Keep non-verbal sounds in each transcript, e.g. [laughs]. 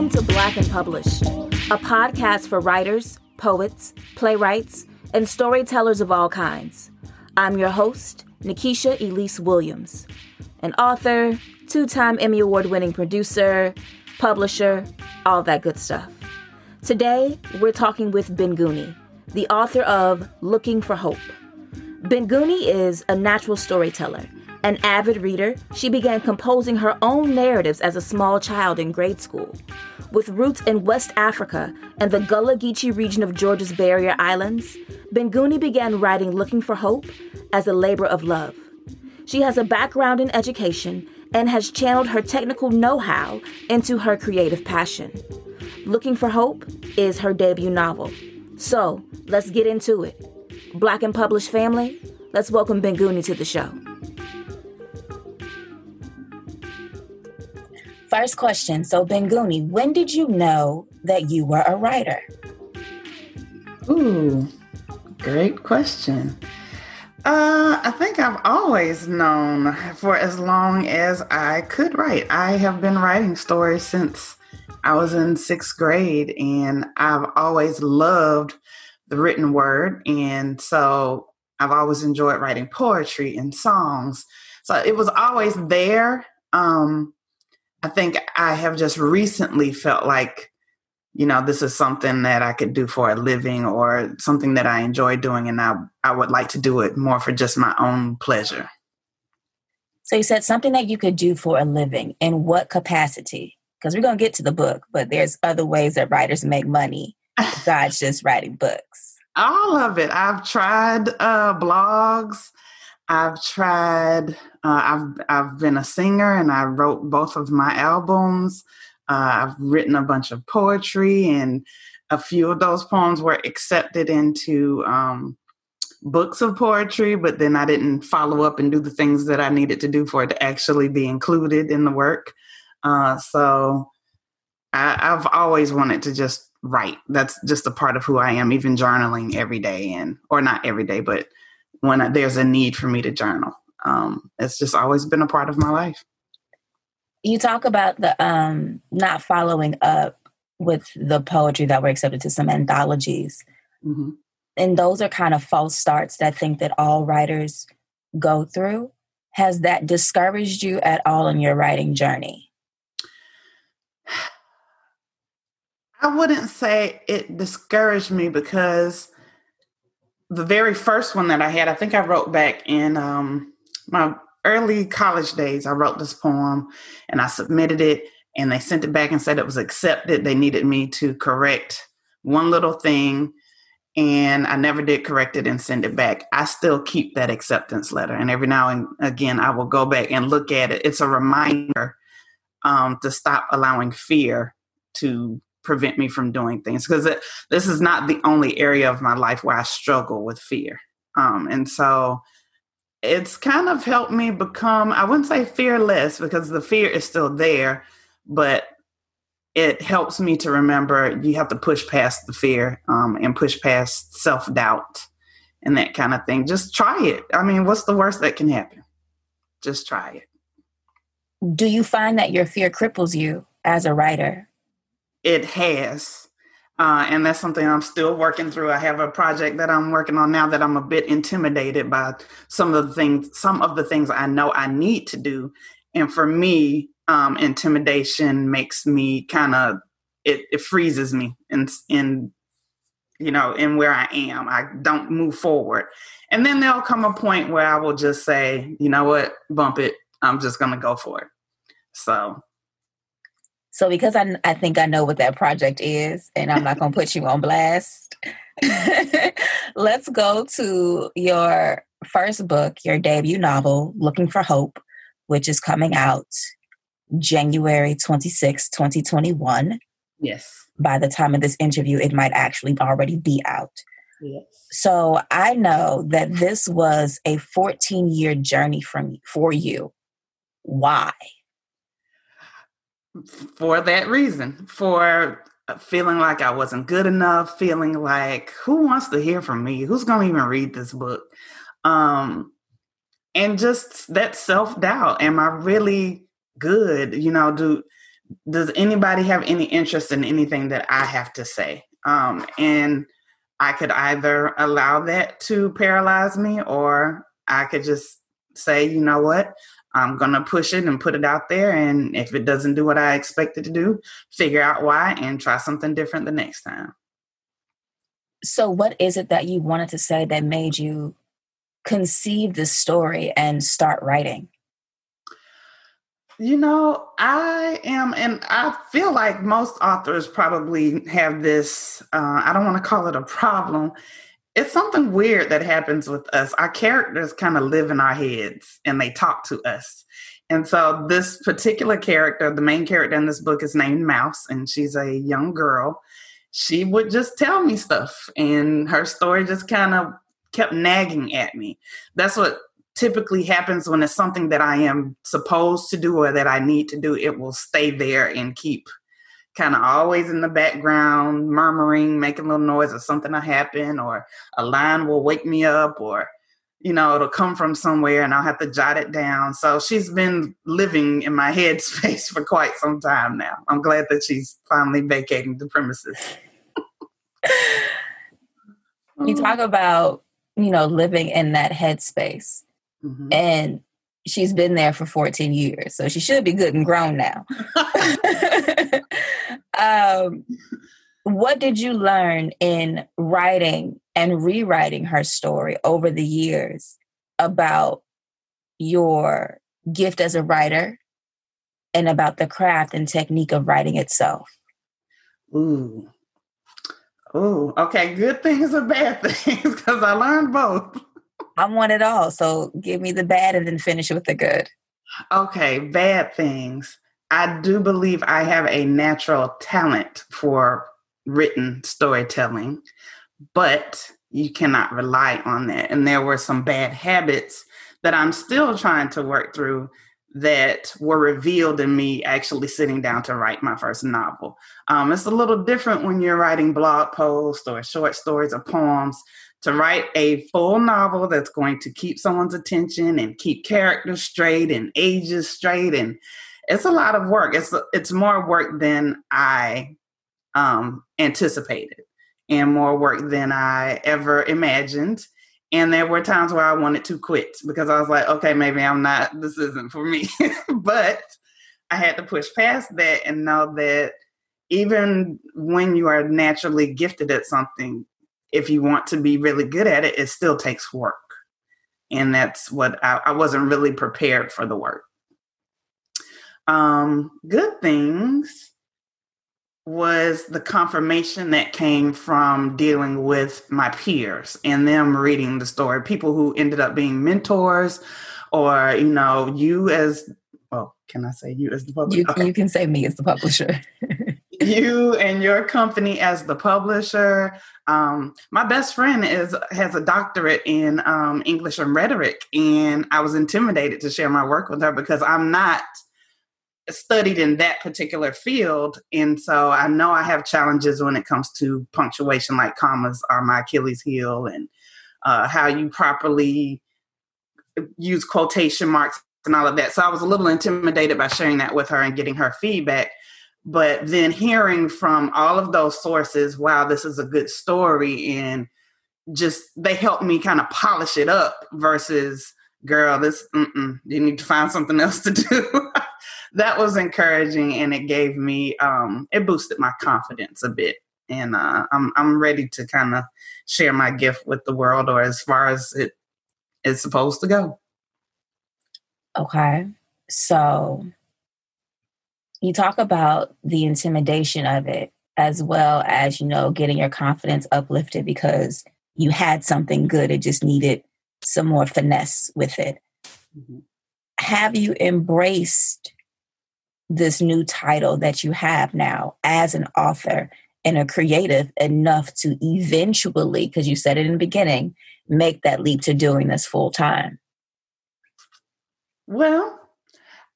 Welcome to Black and Published, a podcast for writers, poets, playwrights, and storytellers of all kinds. I'm your host, Nikisha Elise Williams, an author, two time Emmy Award winning producer, publisher, all that good stuff. Today, we're talking with Binguni, the author of Looking for Hope. Binguni is a natural storyteller an avid reader, she began composing her own narratives as a small child in grade school. With roots in West Africa and the Gullah Geechee region of Georgia's Barrier Islands, Binguni began writing Looking for Hope as a labor of love. She has a background in education and has channeled her technical know how into her creative passion. Looking for Hope is her debut novel. So, let's get into it. Black and Published family, let's welcome Binguni to the show. First question. So, Binguni, when did you know that you were a writer? Ooh, great question. Uh, I think I've always known for as long as I could write. I have been writing stories since I was in sixth grade, and I've always loved the written word. And so I've always enjoyed writing poetry and songs. So it was always there. Um, I think I have just recently felt like, you know, this is something that I could do for a living or something that I enjoy doing, and I, I would like to do it more for just my own pleasure. So you said something that you could do for a living. In what capacity? Because we're going to get to the book, but there's other ways that writers make money [laughs] besides just writing books. All of it. I've tried uh, blogs. I've tried. Uh, I've I've been a singer, and I wrote both of my albums. Uh, I've written a bunch of poetry, and a few of those poems were accepted into um, books of poetry. But then I didn't follow up and do the things that I needed to do for it to actually be included in the work. Uh, so I, I've always wanted to just write. That's just a part of who I am. Even journaling every day, and or not every day, but when I, there's a need for me to journal. Um, it's just always been a part of my life. You talk about the um, not following up with the poetry that were accepted to some anthologies. Mm-hmm. And those are kind of false starts that I think that all writers go through. Has that discouraged you at all in your writing journey? I wouldn't say it discouraged me because the very first one that I had, I think I wrote back in um, my early college days. I wrote this poem and I submitted it, and they sent it back and said it was accepted. They needed me to correct one little thing, and I never did correct it and send it back. I still keep that acceptance letter, and every now and again, I will go back and look at it. It's a reminder um, to stop allowing fear to prevent me from doing things because this is not the only area of my life where I struggle with fear. Um, and so it's kind of helped me become, I wouldn't say fearless because the fear is still there, but it helps me to remember you have to push past the fear um, and push past self doubt and that kind of thing. Just try it. I mean, what's the worst that can happen? Just try it. Do you find that your fear cripples you as a writer? it has. Uh, and that's something I'm still working through. I have a project that I'm working on now that I'm a bit intimidated by some of the things, some of the things I know I need to do. And for me, um, intimidation makes me kind of it, it freezes me in in you know in where I am. I don't move forward. And then there'll come a point where I will just say, you know what, bump it. I'm just gonna go for it. So so because I, I think I know what that project is, and I'm not going to put you on blast, [laughs] let's go to your first book, your debut novel, Looking for Hope, which is coming out January 26, 2021. Yes. By the time of this interview, it might actually already be out. Yes. So I know that this was a 14 year journey from for you. Why? For that reason, for feeling like I wasn't good enough, feeling like who wants to hear from me? Who's going to even read this book? Um, and just that self doubt. Am I really good? You know, do does anybody have any interest in anything that I have to say? Um, and I could either allow that to paralyze me or I could just say, you know what, I'm going to push it and put it out there. And if it doesn't do what I expect it to do, figure out why and try something different the next time. So, what is it that you wanted to say that made you conceive this story and start writing? You know, I am, and I feel like most authors probably have this. Uh, I don't want to call it a problem. It's something weird that happens with us. Our characters kind of live in our heads and they talk to us. And so, this particular character, the main character in this book, is named Mouse, and she's a young girl. She would just tell me stuff, and her story just kind of kept nagging at me. That's what typically happens when it's something that I am supposed to do or that I need to do. It will stay there and keep kind of always in the background, murmuring, making a little noise, or something will happen, or a line will wake me up, or you know, it'll come from somewhere and I'll have to jot it down. So she's been living in my [laughs] head space for quite some time now. I'm glad that she's finally vacating the premises. you talk about, you know, living in that headspace. Mm-hmm. And she's been there for 14 years, so she should be good and grown now. [laughs] [laughs] um, what did you learn in writing and rewriting her story over the years about your gift as a writer and about the craft and technique of writing itself? Ooh. Ooh, okay. Good [laughs] things or bad things? Because I learned both. I want it all. So give me the bad and then finish with the good. Okay, bad things. I do believe I have a natural talent for written storytelling, but you cannot rely on that. And there were some bad habits that I'm still trying to work through that were revealed in me actually sitting down to write my first novel. Um, it's a little different when you're writing blog posts or short stories or poems to write a full novel that's going to keep someone's attention and keep characters straight and ages straight and it's a lot of work it's it's more work than i um, anticipated and more work than i ever imagined and there were times where i wanted to quit because i was like okay maybe i'm not this isn't for me [laughs] but i had to push past that and know that even when you are naturally gifted at something if you want to be really good at it, it still takes work. And that's what I, I wasn't really prepared for the work. Um, good things was the confirmation that came from dealing with my peers and them reading the story, people who ended up being mentors, or you know, you as well, can I say you as the publisher? You, you can say me as the publisher. [laughs] you and your company as the publisher. Um, my best friend is has a doctorate in um, English and rhetoric, and I was intimidated to share my work with her because I'm not studied in that particular field, and so I know I have challenges when it comes to punctuation, like commas are my Achilles heel, and uh, how you properly use quotation marks and all of that. So I was a little intimidated by sharing that with her and getting her feedback. But then hearing from all of those sources, wow, this is a good story, and just they helped me kind of polish it up versus, girl, this, you need to find something else to do. [laughs] that was encouraging, and it gave me, um, it boosted my confidence a bit. And uh, I'm I'm ready to kind of share my gift with the world, or as far as it is supposed to go. Okay, so you talk about the intimidation of it as well as you know getting your confidence uplifted because you had something good it just needed some more finesse with it mm-hmm. have you embraced this new title that you have now as an author and a creative enough to eventually because you said it in the beginning make that leap to doing this full time well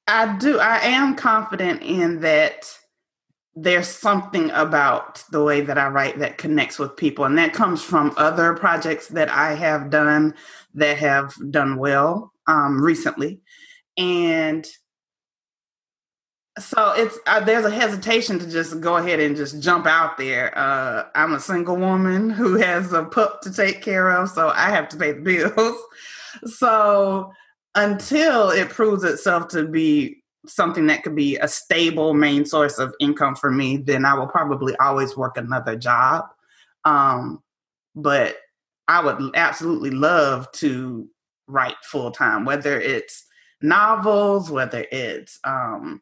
I do. I am confident in that there's something about the way that I write that connects with people. And that comes from other projects that I have done that have done well um, recently. And So it's uh, there's a hesitation to just go ahead and just jump out there. Uh, I'm a single woman who has a pup to take care of, so I have to pay the bills. [laughs] so until it proves itself to be something that could be a stable main source of income for me, then I will probably always work another job. Um, but I would absolutely love to write full time, whether it's novels, whether it's um,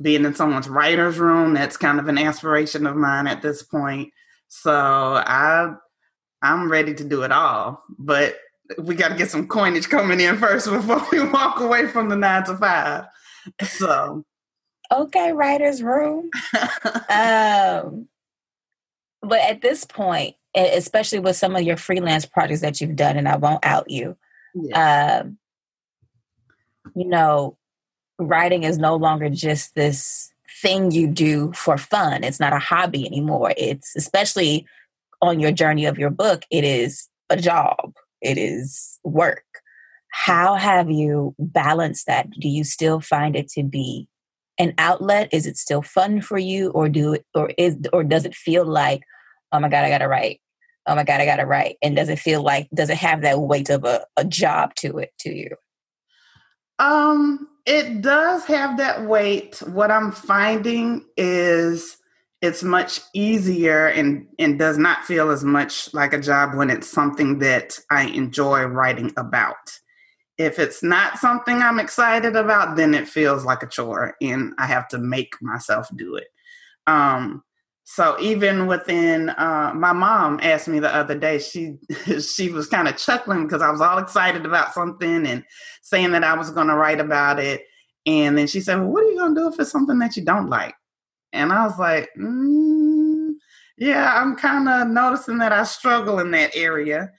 being in someone's writer's room. That's kind of an aspiration of mine at this point. So I I'm ready to do it all, but we got to get some coinage coming in first [laughs] before we walk away from the nine to five. So okay, writer's room. [laughs] um, but at this point, especially with some of your freelance projects that you've done, and I won't out you. Um, you know, writing is no longer just this thing you do for fun. It's not a hobby anymore. It's especially on your journey of your book, it is a job, it is work. How have you balanced that? Do you still find it to be an outlet? Is it still fun for you or do it or is or does it feel like, oh my God, I gotta write? Oh my God, I gotta write. And does it feel like does it have that weight of a, a job to it to you? Um, it does have that weight. What I'm finding is it's much easier and and does not feel as much like a job when it's something that I enjoy writing about. If it's not something I'm excited about, then it feels like a chore and I have to make myself do it. Um, so even within uh, my mom asked me the other day she [laughs] she was kind of chuckling because i was all excited about something and saying that i was going to write about it. And then she said well what are you going to do if it's something that you don't like? And i was like mm, yeah i'm kind of noticing that i struggle in that area.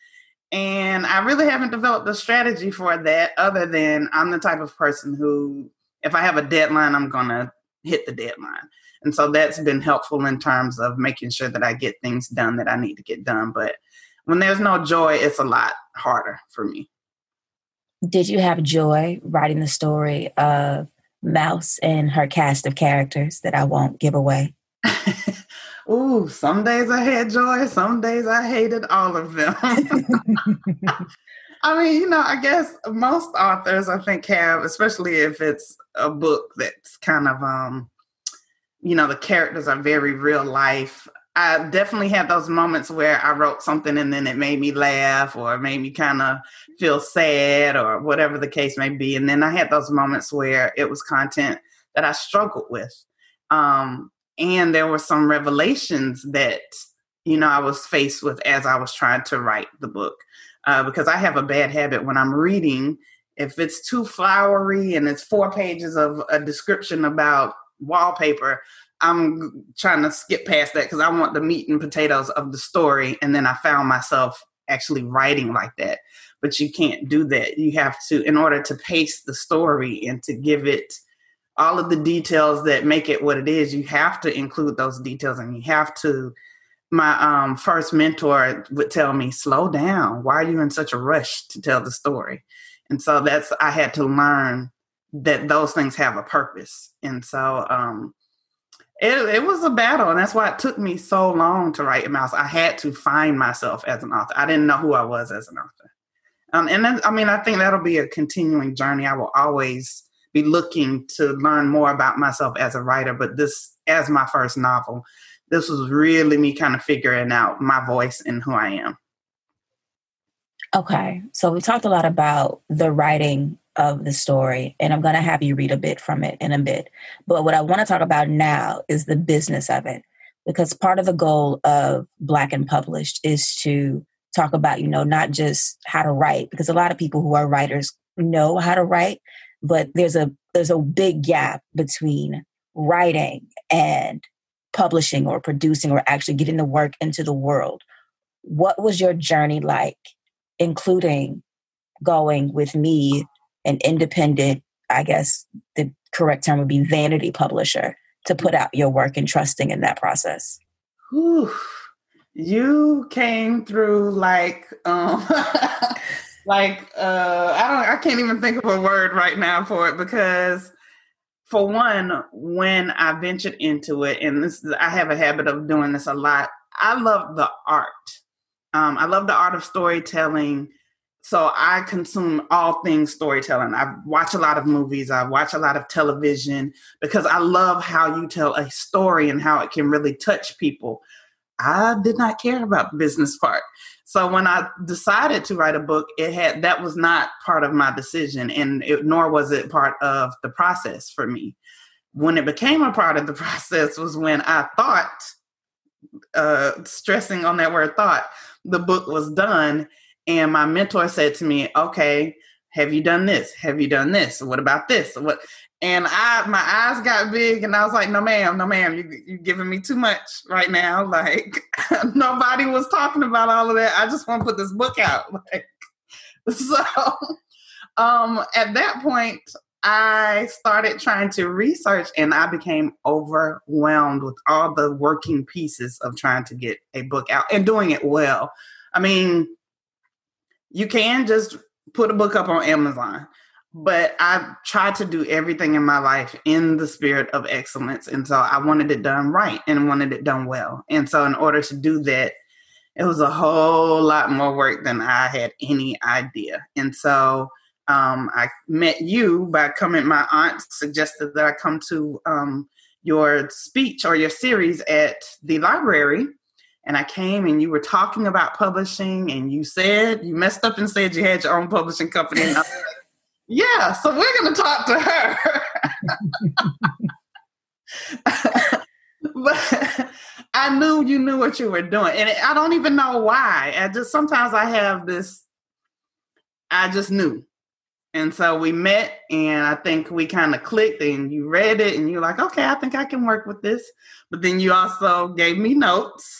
And i really haven't developed a strategy for that other than i'm the type of person who if i have a deadline i'm going to hit the deadline and so that's been helpful in terms of making sure that I get things done that I need to get done. But when there's no joy, it's a lot harder for me. Did you have joy writing the story of Mouse and her cast of characters that I won't give away? [laughs] Ooh, some days I had joy, some days I hated all of them. [laughs] [laughs] I mean, you know, I guess most authors I think have, especially if it's a book that's kind of um you know the characters are very real life. I definitely had those moments where i wrote something and then it made me laugh or made me kind of feel sad or whatever the case may be. And then i had those moments where it was content that i struggled with. Um, and there were some revelations that you know i was faced with as i was trying to write the book. Uh, because i have a bad habit when i'm reading if it's too flowery and it's four pages of a description about wallpaper, I'm trying to skip past that because I want the meat and potatoes of the story. And then I found myself actually writing like that. But you can't do that. You have to, in order to pace the story and to give it all of the details that make it what it is, you have to include those details and you have to. My um, first mentor would tell me, slow down. Why are you in such a rush to tell the story? And so that's, I had to learn that those things have a purpose. And so um, it, it was a battle. And that's why it took me so long to write a Mouse. I had to find myself as an author. I didn't know who I was as an author. Um, and then, I mean, I think that'll be a continuing journey. I will always be looking to learn more about myself as a writer. But this, as my first novel, this was really me kind of figuring out my voice and who I am. Okay. So we talked a lot about the writing of the story, and I'm going to have you read a bit from it in a bit. But what I want to talk about now is the business of it, because part of the goal of Black and Published is to talk about, you know, not just how to write, because a lot of people who are writers know how to write, but there's a there's a big gap between writing and publishing or producing or actually getting the work into the world. What was your journey like, including going with me an independent, I guess the correct term would be vanity publisher to put out your work and trusting in that process? Whew. You came through like um [laughs] like uh I don't I can't even think of a word right now for it because for one, when I ventured into it, and this is, I have a habit of doing this a lot. I love the art. Um, I love the art of storytelling. So I consume all things storytelling. I watch a lot of movies. I watch a lot of television because I love how you tell a story and how it can really touch people. I did not care about the business part. So when I decided to write a book, it had that was not part of my decision, and it, nor was it part of the process for me. When it became a part of the [laughs] process was when I thought, uh, stressing on that word thought, the book was done, and my mentor said to me, "Okay, have you done this? Have you done this? What about this? What? And I, my eyes got big, and I was like, "No, ma'am, no, ma'am, you you giving me too much right now. [laughs] Like nobody was talking about all of that. I just want to put this book out. [laughs] Like so." Um, at that point, I started trying to research, and I became overwhelmed with all the working pieces of trying to get a book out and doing it well. I mean, you can just put a book up on Amazon but I tried to do everything in my life in the spirit of excellence. And so I wanted it done right and wanted it done well. And so, in order to do that, it was a whole lot more work than I had any idea. And so, um, I met you by coming. My aunt suggested that I come to um, your speech or your series at the library. And I came and you were talking about publishing, and you said you messed up and said you had your own publishing company. And I was like, [laughs] yeah, so we're going to talk to her. [laughs] but I knew you knew what you were doing. And I don't even know why. I just sometimes I have this, I just knew. And so we met, and I think we kind of clicked, and you read it, and you're like, okay, I think I can work with this. But then you also gave me notes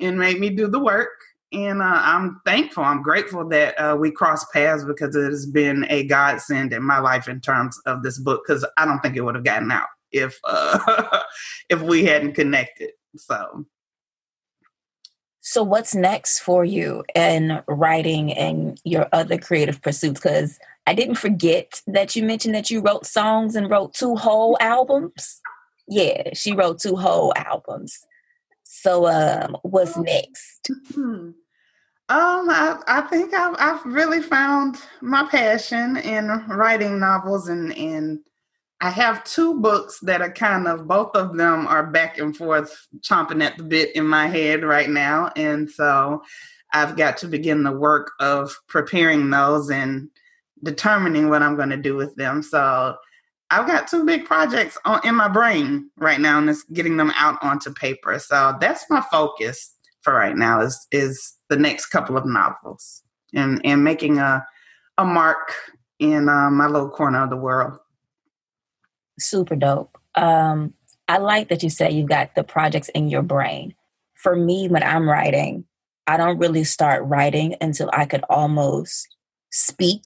and made me do the work and uh, I'm thankful. I'm grateful that uh, we crossed paths because it has been a godsend in my life in terms of this book. Because I don't think it would have gotten out if uh, [laughs] if we hadn't connected. So, so what's next for you in writing and your other creative pursuits? Because I didn't forget that you mentioned that you wrote songs and wrote two whole albums. Yeah, she wrote two whole albums. So, um, what's next? Hmm. Um, I, I think I've, I've really found my passion in writing novels, and and I have two books that are kind of both of them are back and forth, chomping at the bit in my head right now, and so I've got to begin the work of preparing those and determining what I'm going to do with them. So I've got two big projects on, in my brain right now, and it's getting them out onto paper. So that's my focus for right now is is the next couple of novels and and making a a mark in uh, my little corner of the world. Super dope. Um, I like that you say you've got the projects in your brain. For me, when I'm writing, I don't really start writing until I could almost speak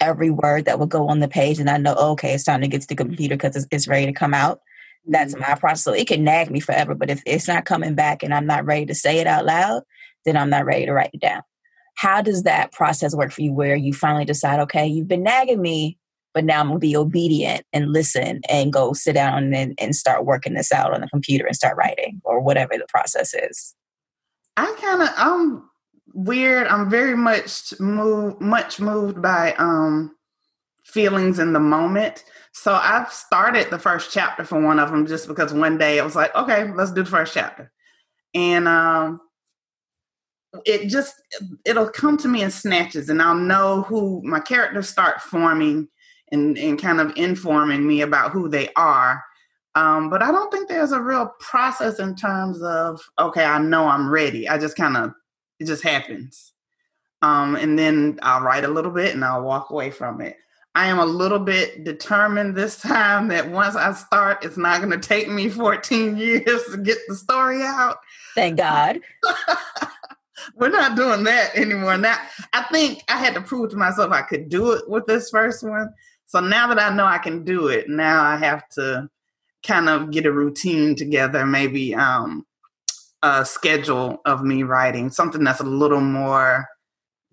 every word that would go on the page, and I know okay, it's time to get to the computer because it's, it's ready to come out that's mm-hmm. my process. So it can nag me forever, but if it's not coming back and I'm not ready to say it out loud, then I'm not ready to write it down. How does that process work for you where you finally decide, okay, you've been nagging me, but now I'm gonna be obedient and listen and go sit down and, and start working this out on the computer and start writing or whatever the process is? I kind of I'm weird. I'm very much moved much moved by um feelings in the moment. So I've started the first chapter for one of them just because one day it was like, okay, let's do the first chapter. And um, it just it'll come to me in snatches and I'll know who my characters start forming and, and kind of informing me about who they are. Um, but I don't think there's a real process in terms of, okay, I know I'm ready. I just kind of, it just happens. Um, and then I'll write a little bit and I'll walk away from it. I am a little bit determined this [laughs] time that once I start, it's not going to take me 14 [laughs] years to get the story out. Thank God. [laughs] We're not doing that anymore. Now, I think I had to prove to myself I could do it with this first one. So now that I know I can do it, now I have to kind of get a routine together, maybe um, a schedule of me writing, something that's a little more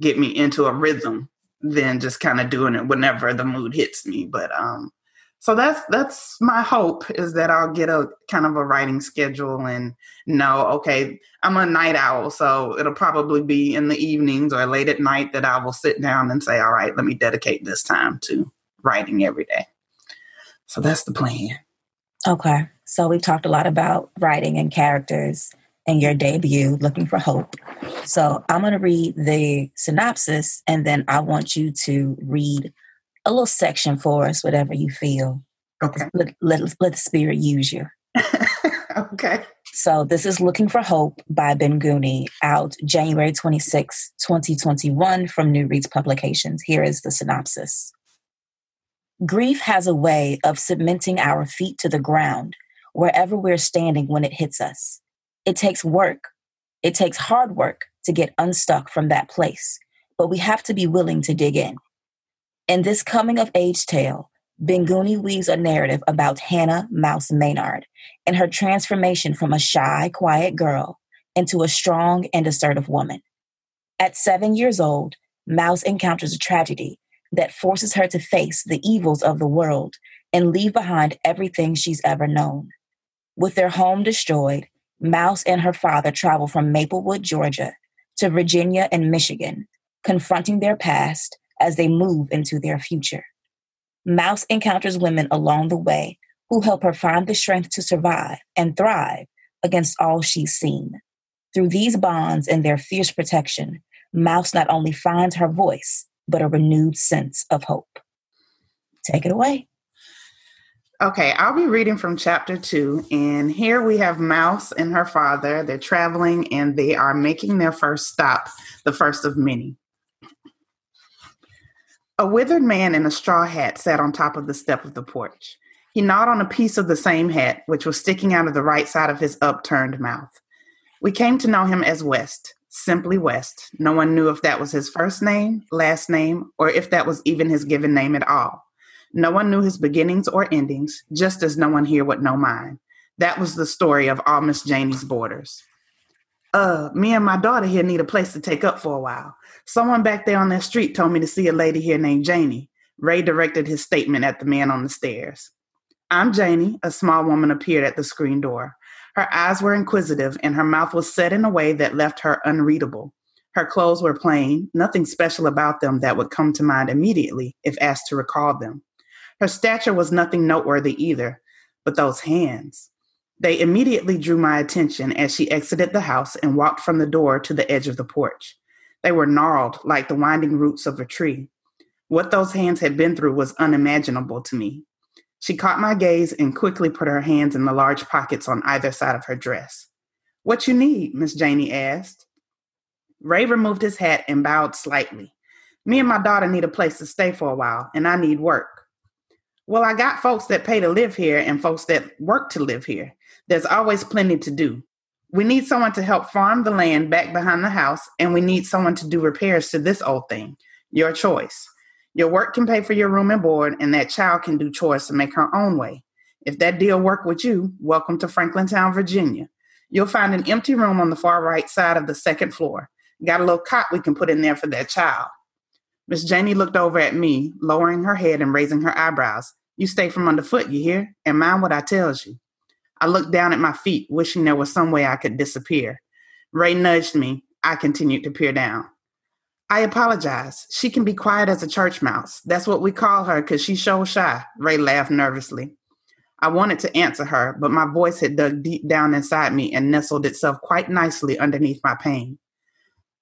get me into a rhythm than just kind of doing it whenever the mood hits me. But um, so that's that's my hope is that I'll get a kind of a writing schedule and know okay I'm a night owl so it'll probably be in the evenings or late at night that I will sit down and say all right let me dedicate this time to writing every day. So that's the plan. Okay. So we've talked a lot about writing and characters and your debut, Looking for Hope. So I'm going to read the synopsis and then I want you to read a little section for us, whatever you feel. Okay. Let, let, let the spirit use you. [laughs] okay. So this is Looking for Hope by Binguni, out January 26, 2021 from New Reads Publications. Here is the synopsis. Grief has a way of cementing our feet to the ground wherever we're standing when it hits us. It takes work. It takes hard work to get unstuck from that place, but we have to be willing to dig in. In this coming of age tale, Binguni weaves a narrative about Hannah Mouse Maynard and her transformation from a shy, quiet girl into a strong and assertive woman. At seven years old, Mouse encounters a tragedy that forces her to face the evils of the world and leave behind everything she's ever known. With their home destroyed, Mouse and her father travel from Maplewood, Georgia to Virginia and Michigan, confronting their past as they move into their future. Mouse encounters women along the way who help her find the strength to survive and thrive against all she's seen. Through these bonds and their fierce protection, Mouse not only finds her voice, but a renewed sense of hope. Take it away. Okay, I'll be reading from chapter two. And here we have Mouse and her father. They're traveling and they are making their first stop, the first of many. A withered man in a straw hat sat on top of the step of the porch. He gnawed on a piece of the same hat, which was sticking out of the right side of his upturned mouth. We came to know him as West, simply West. No one knew if that was his first name, last name, or if that was even his given name at all. No one knew his beginnings or endings, just as no one here would know mine. That was the story of all Miss Janie's boarders. Uh, me and my daughter here need a place to take up for a while. Someone back there on that street told me to see a lady here named Janie. Ray directed his statement at the man on the stairs. I'm Janie, a small woman appeared at the screen door. Her eyes were inquisitive and her mouth was set in a way that left her unreadable. Her clothes were plain, nothing special about them that would come to mind immediately if asked to recall them. Her stature was nothing noteworthy either, but those hands. They immediately drew my attention as she exited the house and walked from the door to the edge of the porch. They were gnarled like the winding roots of a tree. What those hands had been through was unimaginable to me. She caught my gaze and quickly put her hands in the large pockets on either side of her dress. What you need? Miss Janie asked. Ray removed his hat and bowed slightly. Me and my daughter need a place to stay for a while, and I need work. Well, I got folks that pay to live here and folks that work to live here. There's always plenty to do. We need someone to help farm the land back behind the house, and we need someone to do repairs to this old thing. Your choice. Your work can pay for your room and board, and that child can do chores to make her own way. If that deal work with you, welcome to Franklintown, Virginia. You'll find an empty room on the far right side of the second floor. Got a little cot we can put in there for that child. Miss Janie looked over at me, lowering her head and raising her eyebrows. You stay from underfoot, you hear? And mind what I tells you. I looked down at my feet, wishing there was some way I could disappear. Ray nudged me. I continued to peer down. I apologize. She can be quiet as a church mouse. That's what we call her because she's so shy. Ray laughed nervously. I wanted to answer her, but my voice had dug deep down inside me and nestled itself quite nicely underneath my pain.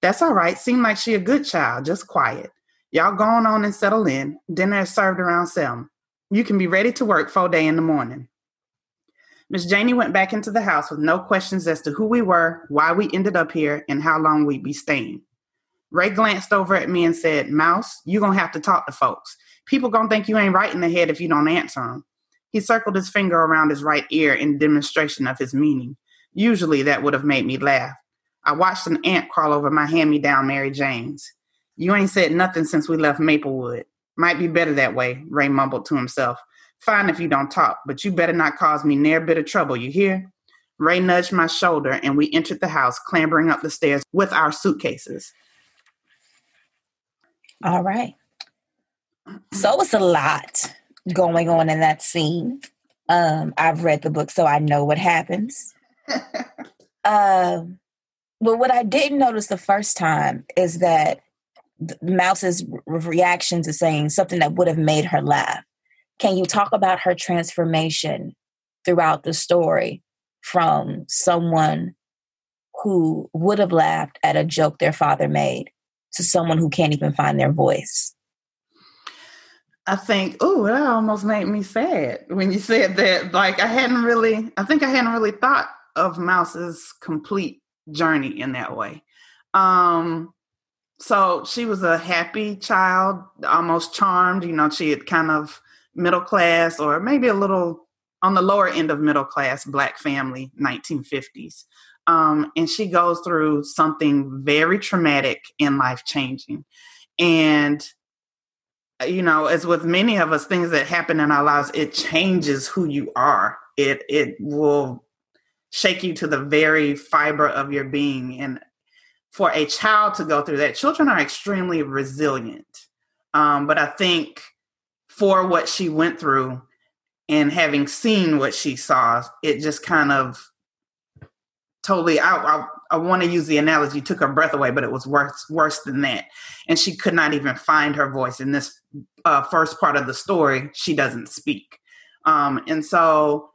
That's all right. Seemed like she a good child, just quiet. Y'all go on and settle in. Dinner is served around seven. You can be ready to work full day in the morning. Miss Janie went back into the house with no questions as to who we were, why we ended up here, and how long we'd be staying. Ray glanced over at me and said, Mouse, you're going to have to talk to folks. People going to think you ain't right in the head if you don't answer them. He circled his finger around his right ear in demonstration of his meaning. Usually that would have made me laugh. I watched an ant crawl over my hand me down Mary Jane's. You ain't said nothing since we left Maplewood. Might be better that way, Ray mumbled to himself. Fine if you don't talk, but you better not cause me near bit of trouble, you hear? Ray nudged my shoulder and we entered the house, clambering up the stairs with our suitcases. All right. So it's a lot. going on in that scene. Um, I've read the book, so I know what happens. [laughs] um, but what I didn't notice the first time is that Mouse's reaction to saying something that would have made her laugh. Can you talk about her transformation throughout the story from someone who would have laughed at a joke their father made to someone who can't even find their voice? I think, oh, that almost made me sad when you said that. Like, I hadn't really, I think I hadn't really thought of Mouse's complete journey in that way. Um, so she was a happy child, almost charmed. You know, she had kind of middle class or maybe a little on the lower end of middle class black family, 1950s. Um, and she goes through something very traumatic and life changing. And, you know, as with many of us, things that happen in our lives, it changes who you are. It it will shake you to the very fiber of your being. And for a child to go through that, children are extremely resilient. Um, but I think for what she went through and having seen what she saw, it just kind of totally I, I, I want to use the analogy took her breath away, but it was worse worse than that. And she could not even find her voice in this uh, first part of the story. She doesn't speak, um, and so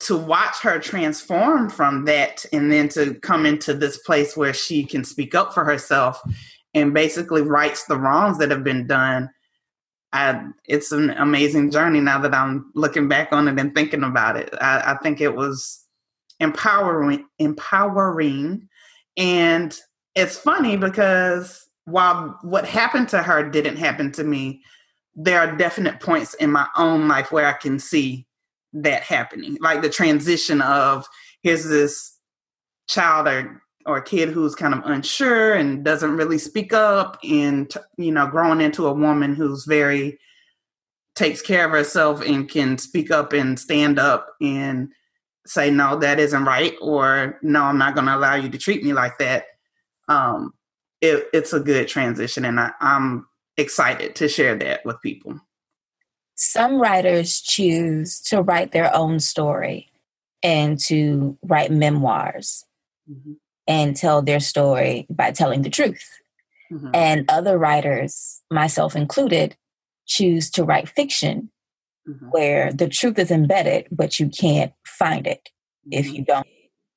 to watch her transform from that and then to come into this place where she can speak up for herself and basically rights the wrongs that have been done. I, it's an amazing journey now that i'm looking back on it and thinking about it. I, I think it was empowering empowering. And it's funny because while what happened to her didn't happen to me there are definite points in my own life where i can see that happening like the transition of here's this child or or kid who's kind of unsure and doesn't really speak up and you know growing into a woman who's very takes care of herself and can speak up and stand up and say no that isn't right or no i'm not going to allow you to treat me like that um it, it's a good transition and I, i'm excited to share that with people some writers choose to write their own story and to write memoirs mm-hmm. and tell their story by telling the truth mm-hmm. and other writers myself included choose to write fiction mm-hmm. where the truth is embedded, but you can't find it if mm-hmm. you don't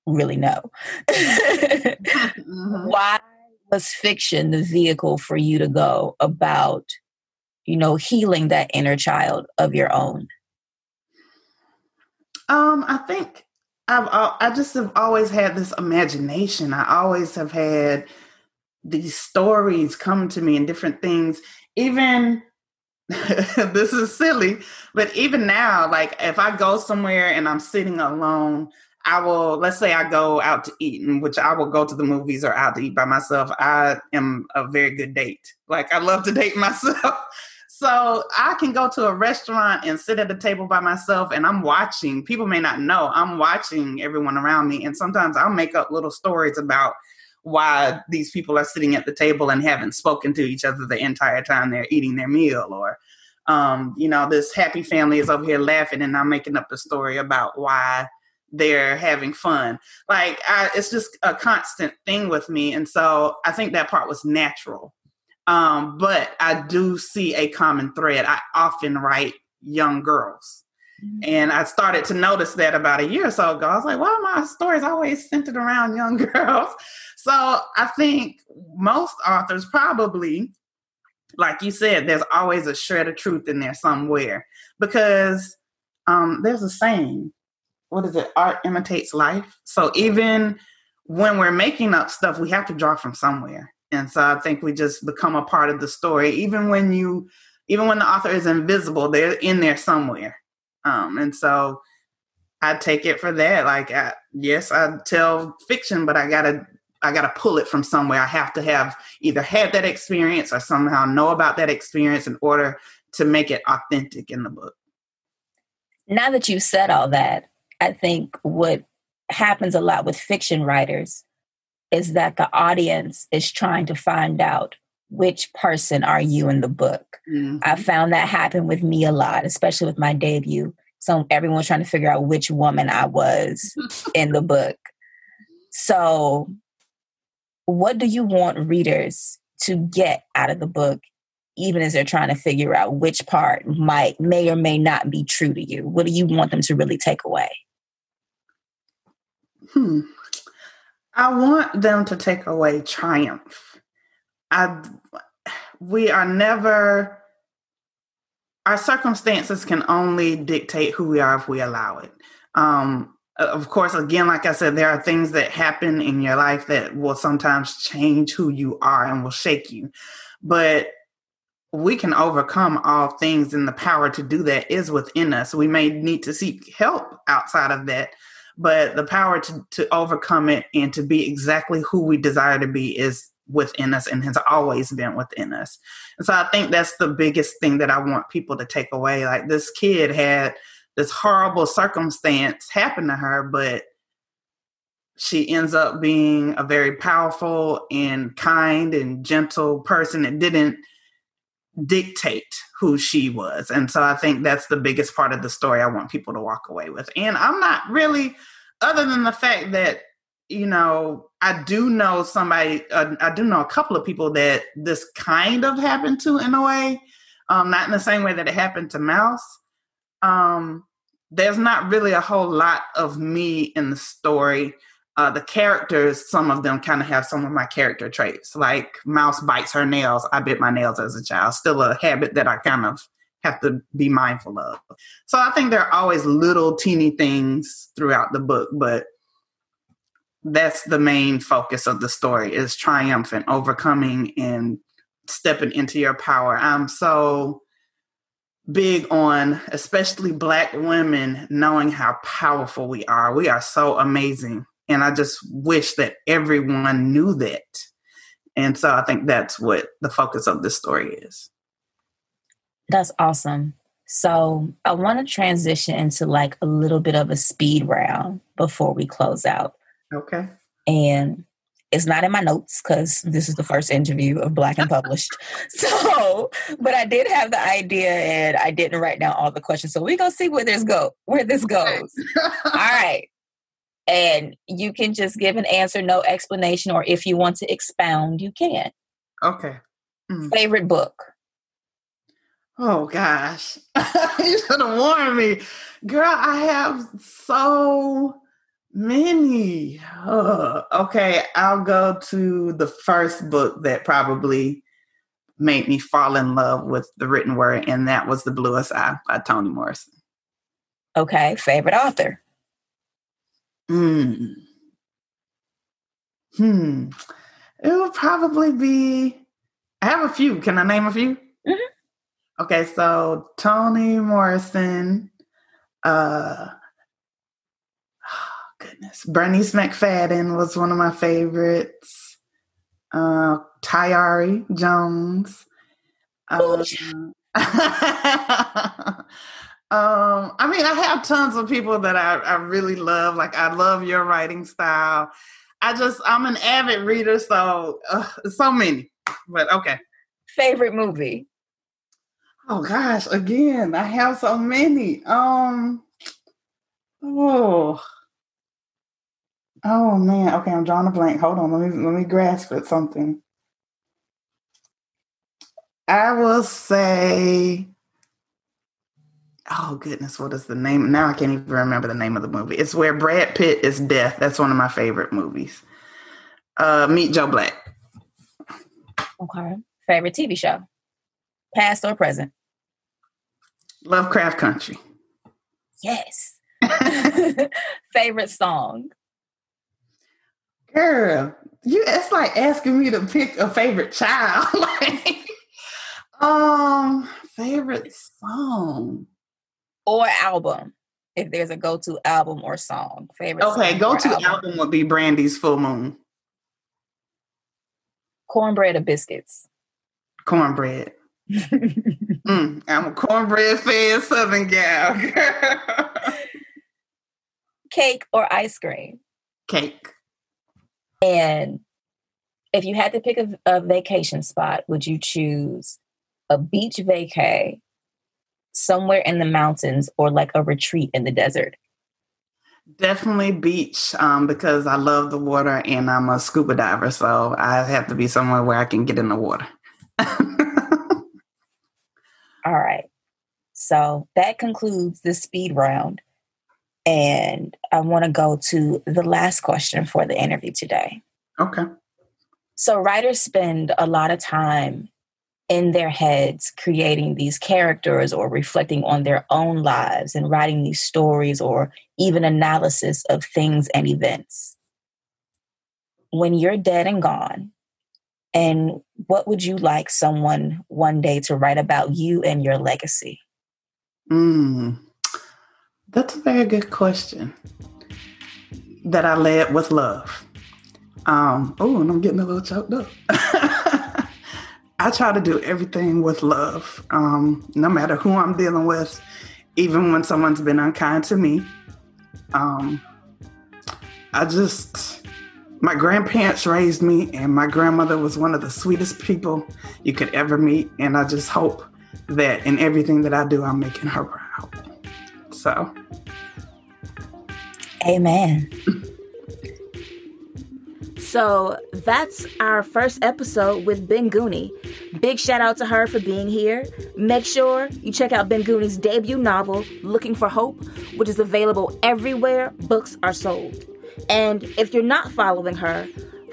really know. [laughs] mm-hmm. Why was fiction the vehicle for you to go about, you know, healing that inner child of your own? Um, I think I've I just have always had this imagination. I always have had these stories come to me and different things. Even [laughs] this is silly, but even now, like if I go somewhere and I'm sitting alone, I will, let's say I go out to eat, and which I will go to the movies or out to eat by myself. I am a very good date. Like I love to date [laughs] myself. So I can go to a restaurant and sit at a table by myself and I'm watching. People may not know I'm watching everyone around me. And sometimes I'll make up little stories about why these people are sitting at the table and haven't spoken to each other the entire time they're eating their meal or um, you know this happy family is over here laughing and i'm making up a story about why they're having fun like I, it's just a constant thing with me and so i think that part was natural um, but i do see a common thread i often write young girls mm-hmm. and I started to notice that about a year or so ago. I was like, why are my stories always centered around young [laughs] girls? So I think most authors probably, like you said, there's always a shred of truth in there somewhere because um, there's a saying, what is it? Art imitates life. So even when we're making up stuff, we have to draw from somewhere. And so I think we just become a part of the story. Even when you, even when the author is invisible, they're in there somewhere. Um, and so I take it for that. Like, I, yes, I tell fiction, but I gotta I got to pull it from somewhere. I have to have either had that experience or somehow know about that experience in order to make it authentic in the book. Now that you've said all that, I think what happens a lot with fiction writers is that the audience is trying to find out which person are you in the book? Mm-hmm. I found that happen with me a lot, especially with my debut. So everyone's trying to figure out which woman I was [laughs] in the book. So, what do you want readers to get out of the book, even as they're trying to figure out which part might may or may not be true to you? What do you want them to really take away? Hmm. I want them to take away triumph. I we are never our circumstances can only dictate who we are if we allow it. Um, of course, again, like I said, there are things that happen in your life that will sometimes change who you are and will shake you. But we can overcome all things, and the power to do that is within us. We may need to seek help outside of that, but the power to, to overcome it and to be exactly who we desire to be is within us and has always been within us. And so I think that's the biggest thing that I want people to take away. Like this kid had this horrible circumstance happen to her, but she ends up being a very powerful and kind and gentle person that didn't dictate who she was. And so I think that's the biggest part of the story I want people to walk away with. And I'm not really, other than the fact that, you know, I do know somebody, uh, I do know a couple of people that this kind of happened to in a way, um, not in the same way that it happened to Mouse. Um, there's not really a whole lot of me in the story uh, the characters, some of them kind of have some of my character traits. Like Mouse bites her nails. I bit my nails as a child. Still a habit that I kind of have to be mindful of. So I think there are always little teeny things throughout the book, but that's the main focus of the story is triumph and overcoming and stepping into your power. I'm so big on especially black women knowing how powerful we are. We are so amazing and I just wish that everyone knew that. And so I think that's what the focus of this story is. That's awesome. So I want to transition into like a little bit of a speed round before we close out. Okay. And it's not in my notes because this is the first interview of Black and Published. [laughs] so, but I did have the idea and I didn't write down all the questions. So we're gonna see where this go where this goes. all right and you can just give an answer, no explanation, or if you want to expound, you can. Okay. Mm. Favorite book? Oh gosh, [laughs] you should have warned me, girl. I have so many. Okay, I'll go to the first book that probably made me fall in love with the written word, and that was The Bluest Eye by Toni Morrison. Okay, favorite author? Hmm. Hmm. It would probably be. I have a few. Can I name a few? Mm-hmm. Okay, so Toni Morrison. Uh, oh, goodness, Bernice McFadden was one of my favorites. Uh, Tayari Jones. Uh, [laughs] [laughs] Um, I mean, I have tons of people that I, I really love. Like, I love your writing style. I just, I'm an avid reader, so uh, so many. But okay. Favorite movie? Oh gosh, again, I have so many. Um, oh, oh man. Okay, I'm drawing a blank. Hold on, let me let me grasp at something. I will say oh goodness, what is the name? Now I can't even remember the name of the movie. It's where Brad Pitt is death. That's one of my favorite movies. Uh, Meet Joe Black. Okay. Favorite TV show, past or present? Lovecraft Country. Yes. [laughs] [laughs] favorite song. Girl, you it's like asking me to pick a favorite child. [laughs] like, um, favorite song or album if there's a go-to album or song favorite okay go-to album. album would be brandy's full moon. Cornbread or biscuits? Cornbread. [laughs] Mm, i'm a cornbread fan southern gal cake or ice cream? Cake. And if you had to pick a, a vacation spot, would you choose a beach vacay somewhere in the mountains or like a retreat in the desert? Definitely beach um, because I love the water and I'm a scuba diver. So I have to be somewhere where I can get in the water. [laughs] All right. So that concludes the speed round. And I want to go to the last question for the interview today. Okay. So, writers spend a lot of time in their heads creating these characters or reflecting on their own lives and writing these stories or even analysis of things and events. When you're dead and gone, and what would you like someone one day to write about you and your legacy? Mm, that's a very good question. That I led with love. Um, oh, and I'm getting a little choked up. [laughs] I try to do everything with love, um, no matter who I'm dealing with, even when someone's been unkind to me. Um, I just, my grandparents raised me, and my grandmother was one of the sweetest people you could ever meet. And I just hope that in everything that I do, I'm making her proud. So, amen. So that's our first episode with Binguni. Big shout out to her for being here. Make sure you check out Binguni's debut novel, Looking for Hope, which is available everywhere books are sold. And if you're not following her,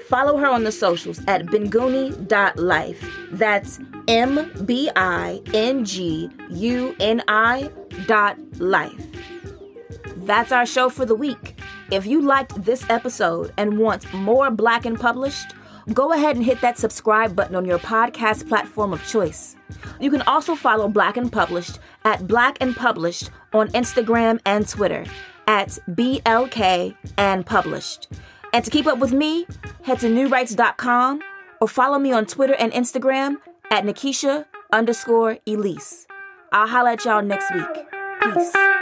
follow her on the socials at binguni.life. That's M B I N G U N I dot life. That's our show for the week. If you liked this episode and want more Black and Published, go ahead and hit that subscribe button on your podcast platform of choice. You can also follow Black and Published at Black and Published on Instagram and Twitter at BLK and Published. And to keep up with me, head to newrights.com or follow me on Twitter and Instagram at Nikesha underscore Elise. I'll holla at y'all next week. Peace.